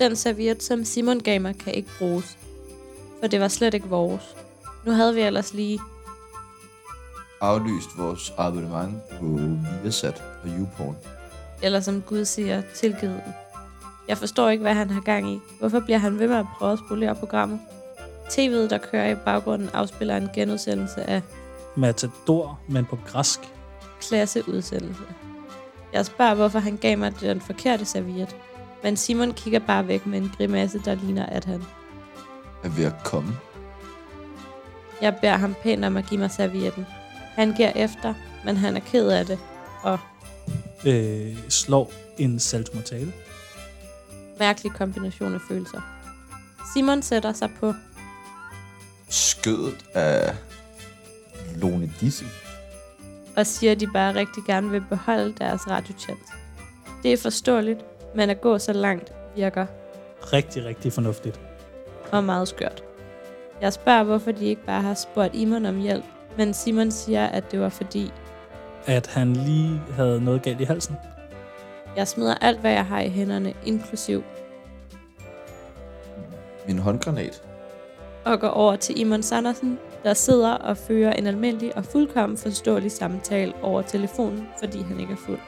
Den serviet, som Simon gav mig, kan ikke bruges. For det var slet ikke vores. Nu havde vi ellers lige... Aflyst vores abonnement på Viasat og YouPorn. Eller som Gud siger, tilgivet. Jeg forstår ikke, hvad han har gang i. Hvorfor bliver han ved med at prøve at spolere programmet? TV'et, der kører i baggrunden, afspiller en genudsendelse af Matador, men på græsk. klasseudsendelse. Jeg spørger, hvorfor han gav mig den forkerte serviet. Men Simon kigger bare væk med en grimasse, der ligner, at han... Er ved at komme. Jeg beder ham pænt om at give mig servietten. Han giver efter, men han er ked af det. Og Øh, slår en salto mortale. mærkelig kombination af følelser. Simon sætter sig på Skødet af Lone Dissing. og siger, at de bare rigtig gerne vil beholde deres radiotjent. Det er forståeligt, men at gå så langt virker Rigtig, rigtig fornuftigt. og meget skørt. Jeg spørger, hvorfor de ikke bare har spurgt Imon om hjælp, men Simon siger, at det var fordi, At han lige havde noget galt i halsen. jeg smider alt, hvad jeg har i hænderne, inklusiv, Min håndgranat. og går over til Imon Sandersen, der sidder og fører en almindelig og fuldkommen forståelig samtale over telefonen, fordi han ikke er fuld.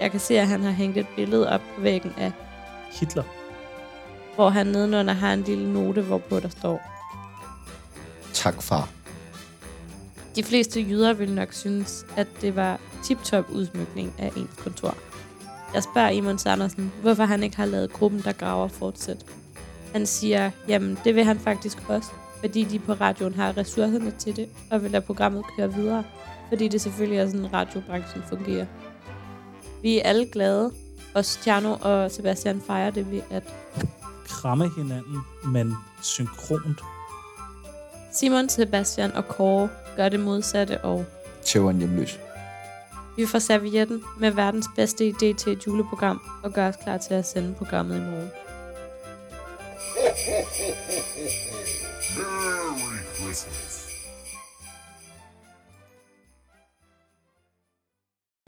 Jeg kan se, at han har hængt et billede op på væggen af, Hitler. hvor han nedenunder har en lille note, hvorpå der står, Tak, far. De fleste jyder vil nok synes, at det var tip-top udsmykning af ens kontor. Jeg spørger Imon Sandersen, hvorfor han ikke har lavet gruppen, der graver fortsæt. Han siger, jamen det vil han faktisk også, fordi de på radioen har ressourcerne til det, og vil lade programmet køre videre, fordi det selvfølgelig er sådan, radiobranchen fungerer. Vi er alle glade, og Tjerno og Sebastian fejrer det ved, at Kramme hinanden, men synkront. Simon, Sebastian og Kåre gør det modsatte, og Tæver en hjemløs. Vi får servietten med verdens bedste idé til et juleprogram og gør os klar til at sende programmet i morgen. Merry Christmas.